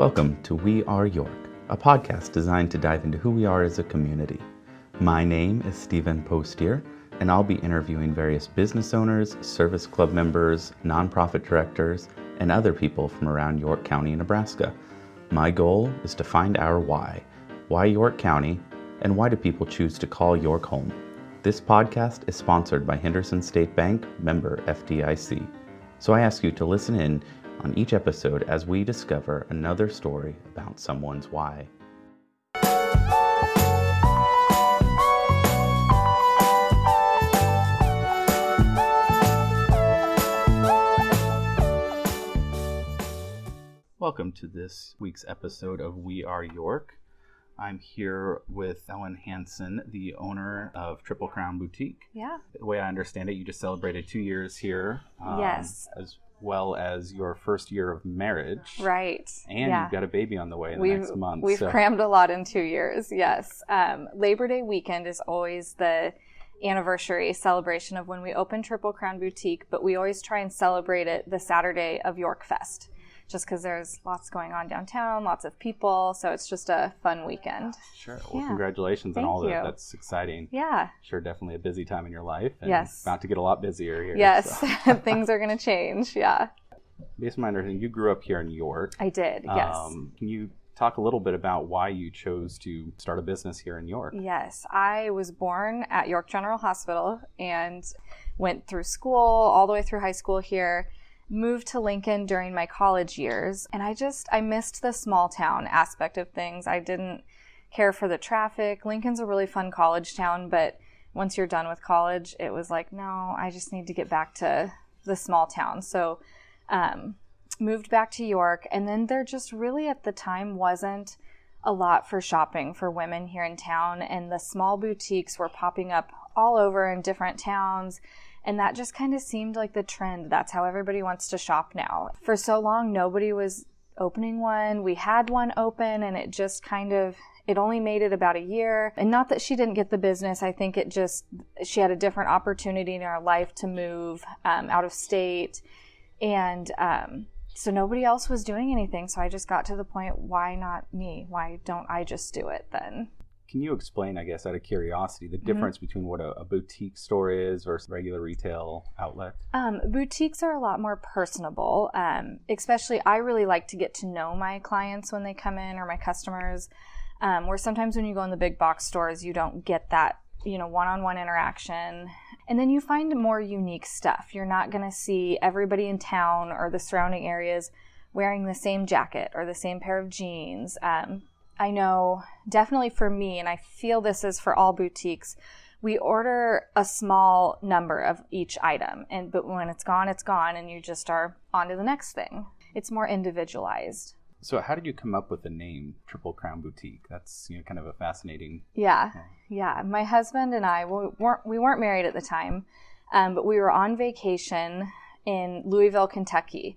Welcome to We Are York, a podcast designed to dive into who we are as a community. My name is Stephen Postier, and I'll be interviewing various business owners, service club members, nonprofit directors, and other people from around York County, Nebraska. My goal is to find our why. Why York County, and why do people choose to call York home? This podcast is sponsored by Henderson State Bank, member FDIC. So I ask you to listen in on each episode as we discover another story about someone's why. Welcome to this week's episode of We Are York. I'm here with Ellen Hanson, the owner of Triple Crown Boutique. Yeah. The way I understand it, you just celebrated two years here. um, Yes. As well as your first year of marriage. Right. And yeah. you've got a baby on the way in we've, next month. We've so- crammed a lot in two years. Yes. Um, Labor Day weekend is always the anniversary celebration of when we opened Triple Crown Boutique, but we always try and celebrate it the Saturday of York Fest, just because there's lots going on downtown, lots of people, so it's just a fun weekend. Sure. Well, Yeah. congratulations on Thank all that. That's exciting. Yeah. Sure, definitely a busy time in your life. And Yes. About to get a lot busier here. Yes. so. Things are going to change. Yeah. Based on my understanding, you grew up here in New York. I did. Yes. Um, can you talk a little bit about why you chose to start a business here in York? Yes, I was born at York General Hospital and went through school all the way through high school here. Moved to Lincoln during my college years, and I just I missed the small town aspect of things. I didn't care for the traffic. Lincoln's a really fun college town, but once you're done with college, it was like, no, I just need to get back to the small town. So, um, moved back to York, and then there just really at the time wasn't a lot for shopping for women here in town, and the small boutiques were popping up all over in different towns. And that just kind of seemed like the trend. That's how everybody wants to shop now. For so long, nobody was opening one. We had one open, and it just kind of it only made it about a year. And not that she didn't get the business. I think it just she had a different opportunity in her life to move um, out of state, and um, so nobody else was doing anything. So I just got to the point: why not me? Why don't I just do it then? Can you explain, I guess, out of curiosity, Mm-hmm. the difference between what a, a boutique store is versus regular retail outlet? Um, boutiques are a lot more personable. Um, especially, I really like to get to know my clients when they come in or my customers. Um, where sometimes when you go in the big box stores, you don't get that, you know, one-on-one interaction. And then you find more unique stuff. You're not going to see everybody in town or the surrounding areas wearing the same jacket or the same pair of jeans. Um, I know definitely for me, and I feel this is for all boutiques, we order a small number of each item, and but when it's gone, it's gone, and you just are on to the next thing. It's more individualized. So, how did you come up with the name Triple Crown Boutique? That's you know kind of a fascinating. Yeah, yeah. My husband and I we weren't we weren't married at the time, um, but we were on vacation in Louisville, Kentucky,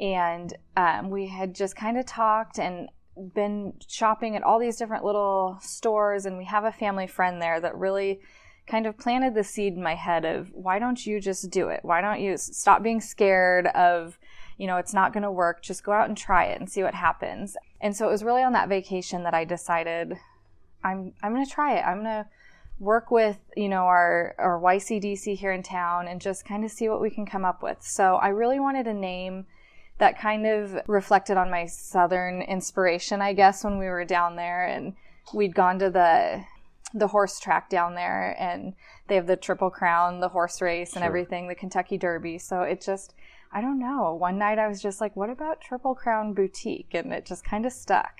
and um, we had just kind of talked and been shopping at all these different little stores, and we have a family friend there that really kind of planted the seed in my head of why don't you just do it? Why don't you stop being scared of you know, it's not going to work. Just go out and try it and see what happens. And so it was really on that vacation that I decided I'm I'm going to try it. I'm going to work with, you know, our our YCDC here in town and just kind of see what we can come up with. So I really wanted a name that kind of reflected on my southern inspiration, I guess, when we were down there and we'd gone to the the horse track down there and they have the triple crown the horse race and Sure. everything the kentucky derby so it just i don't know one night i was just like what about triple crown boutique and it just kind of stuck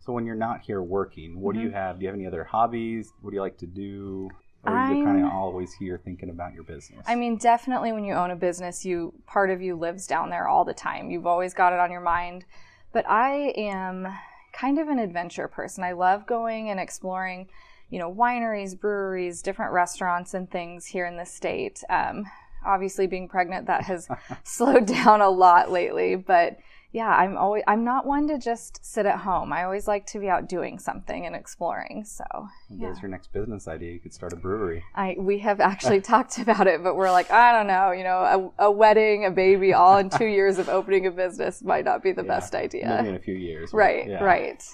So, when you're not here working, what do you Mm-hmm. have? Do you have any other hobbies? What do you like to do? Or are you kind of always here thinking about your business? I mean, definitely when you own a business, you part of you lives down there all the time. You've always got it on your mind. But I am kind of an adventure person. I love going and exploring, you know, wineries, breweries, different restaurants and things here in the state. Um, obviously, being pregnant, that has slowed down a lot lately. But yeah, I'm always I'm not one to just sit at home. I always like to be out doing something and exploring. So yeah. there's your next business idea. You could start a brewery. I we have actually talked about it, but we're like, I don't know, you know, a, a wedding, a baby, all in two years of opening a business might not be the yeah, best idea. Maybe in a few years. Right, yeah. right.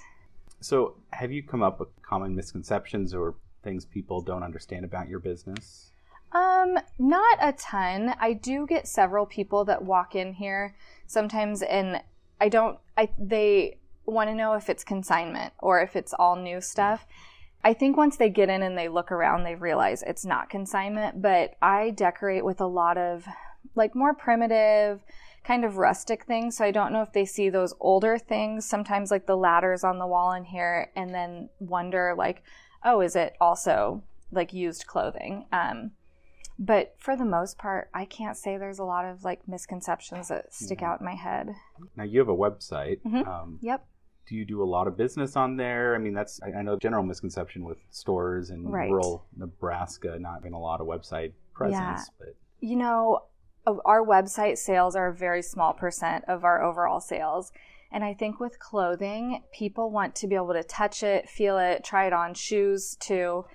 So have you come up with common misconceptions or things people don't understand about your business? Um, not a ton. I do get several people that walk in here sometimes and I don't I they want to know if it's consignment or if it's all new stuff. I think once they get in and they look around, they realize it's not consignment, but I decorate with a lot of like more primitive, kind of rustic things. So I don't know if they see those older things, sometimes like the ladders on the wall in here, and then wonder, like, oh, is it also like used clothing? Um, but for the most part, I can't say there's a lot of like misconceptions that stick mm-hmm. out in my head. Now you have a website. Mm-hmm. Um, yep. Do you do a lot of business on there? I mean, that's I know general misconception with stores in right. rural Nebraska not having a lot of website presence. Yeah. But you know, our website sales are a very small percent of our overall sales. And I think with clothing, people want to be able to touch it, feel it, try it on shoes too.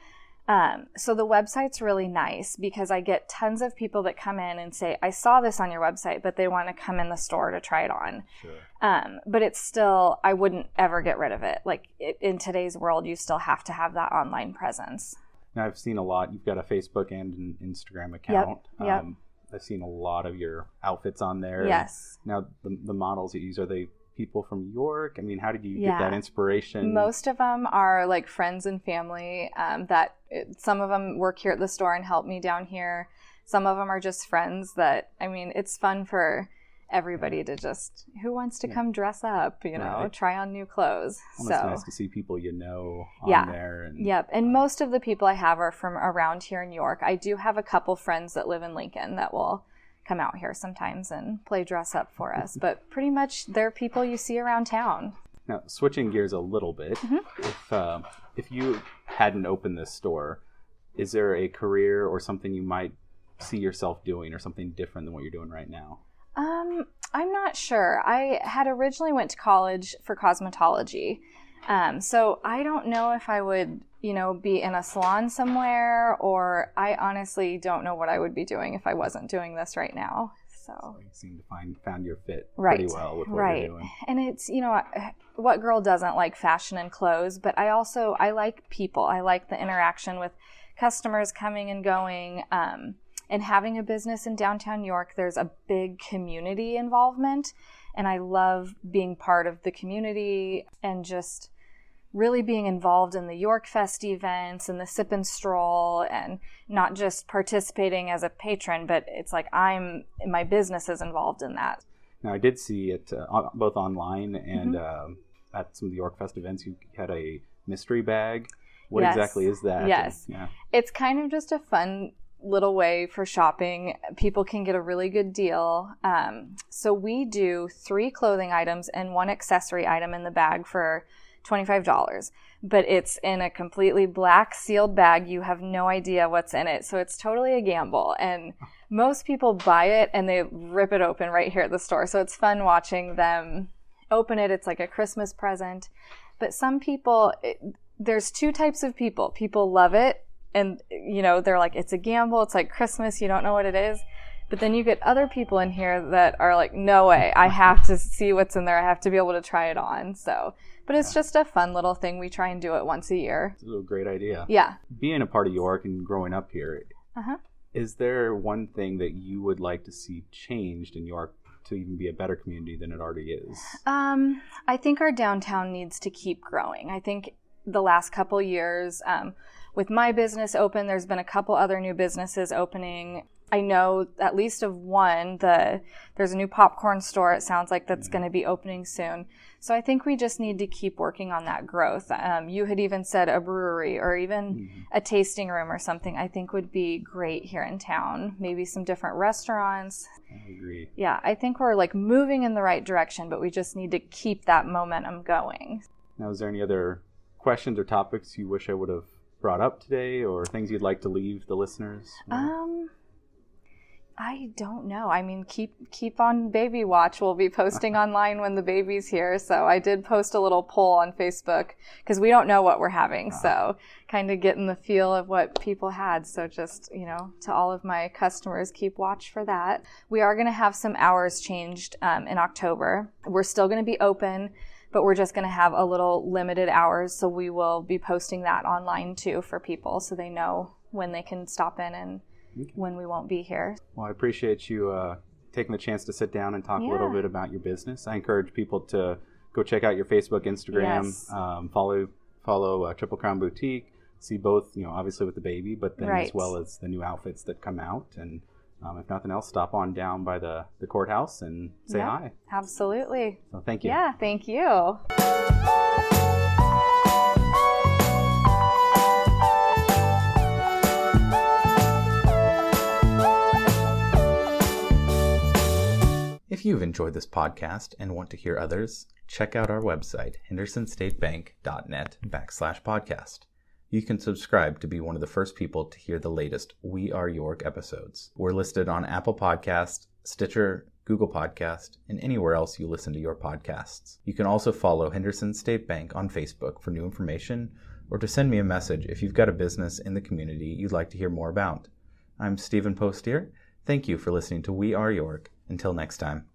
Um, so the website's really nice because I get tons of people that come in and say, I saw this on your website, but they want to come in the store to try it on. Sure. Um, but it's still, I wouldn't ever get rid of it. Like it, in today's world, you still have to have that online presence. Now, I've seen a lot. You've got a Facebook and an Instagram account. Yep. yep. Um, I've seen a lot of your outfits on there. Yes. Now, the, the models you use, are they people from York? I mean, how did you yeah. get that inspiration? Most of them are like friends and family um, that it, some of them work here at the store and help me down here. Some of them are just friends that, I mean, it's fun for everybody to just who wants to come dress up you know right. try on new clothes so nice to see people you know yeah there and, yep and most of the people i have are from around here in york i do have a couple friends that live in lincoln that will come out here sometimes and play dress up for us. But pretty much they're people you see around town. Now, switching gears a little bit, mm-hmm. if uh, if you hadn't opened this store, is there a career or something you might see yourself doing, or something different than what you're doing right now? Um, I'm not sure. I had originally went to college for cosmetology, um, so I don't know if I would you know, be in a salon somewhere, or I honestly don't know what I would be doing if I wasn't doing this right now. So, so you seem to find found your fit right. pretty well with what right. you're doing. And it's you know what girl doesn't like fashion and clothes, but I also I like people. I like the interaction with customers coming and going. Um, and having a business in downtown York, there's a big community involvement, and I love being part of the community and just really being involved in the York Fest events and the sip and stroll and not just participating as a patron, but it's like I'm my business is involved in that. Now I did see it uh, both online and mm-hmm. uh, at some of the York Fest events. You had a mystery bag. What yes. exactly is that? Yes, and, yeah. it's kind of just a fun little way for shopping. People can get a really good deal. Um, so we do three clothing items and one accessory item in the bag for $25. But it's in a completely black sealed bag. You have no idea what's in it. So it's totally a gamble. And most people buy it and they rip it open right here at the store. So it's fun watching them open it. It's like a Christmas present. But some people, it, there's two types of people. People love it and, you know, they're like, it's a gamble. It's like Christmas. You don't know what it is. But then you get other people in here that are like, no way, I have to see what's in there. I have to be able to try it on. So, but it's just a fun little thing. We try and do it once a year. It's a great idea. Yeah. Being a part of York and growing up here, uh-huh. is there one thing that you would like to see changed in York to even be a better community than it already is? Um, I think our downtown needs to keep growing. I think the last couple years, um, with my business open, there's been a couple other new businesses opening. I know at least of one. The there's a new popcorn store. It sounds like that's going to be opening soon. So I think we just need to keep working on that growth. Um, you had even said a brewery or even mm-hmm. a tasting room or something. I think would be great here in town. Maybe some different restaurants. I agree. Yeah, I think we're like moving in the right direction, but we just need to keep that momentum going. Now, is there any other questions or topics you wish I would have brought up today, or things you'd like to leave the listeners? Um I don't know. I mean, keep keep on baby watch. We'll be posting online when the baby's here. So I did post a little poll on Facebook because we don't know what we're having. So kind of getting the feel of what people had. So just you know, to all of my customers, keep watch for that. We are going to have some hours changed um, in October. We're still going to be open. But we're just going to have a little limited hours, so we will be posting that online too for people, so they know when they can stop in and okay. when we won't be here. Well, I appreciate you uh, taking the chance to sit down and talk yeah. a little bit about your business. I encourage people to go check out your Facebook, Instagram, yes. um, follow follow uh, Triple Crown Boutique. See both, you know, obviously with the baby, but then right. as well as the new outfits that come out and um, if nothing else, stop on down by the, the courthouse and say yeah, hi. Absolutely. So thank you. Yeah, thank you. If you've enjoyed this podcast and want to hear others, check out our website, hendersonstatebank.net backslash podcast. You can subscribe to be one of the first people to hear the latest We Are York episodes. We're listed on Apple Podcast, Stitcher, Google Podcast, and anywhere else you listen to your podcasts. You can also follow Henderson State Bank on Facebook for new information or to send me a message if you've got a business in the community you'd like to hear more about. I'm Stephen Postier. Thank you for listening to We Are York. Until next time.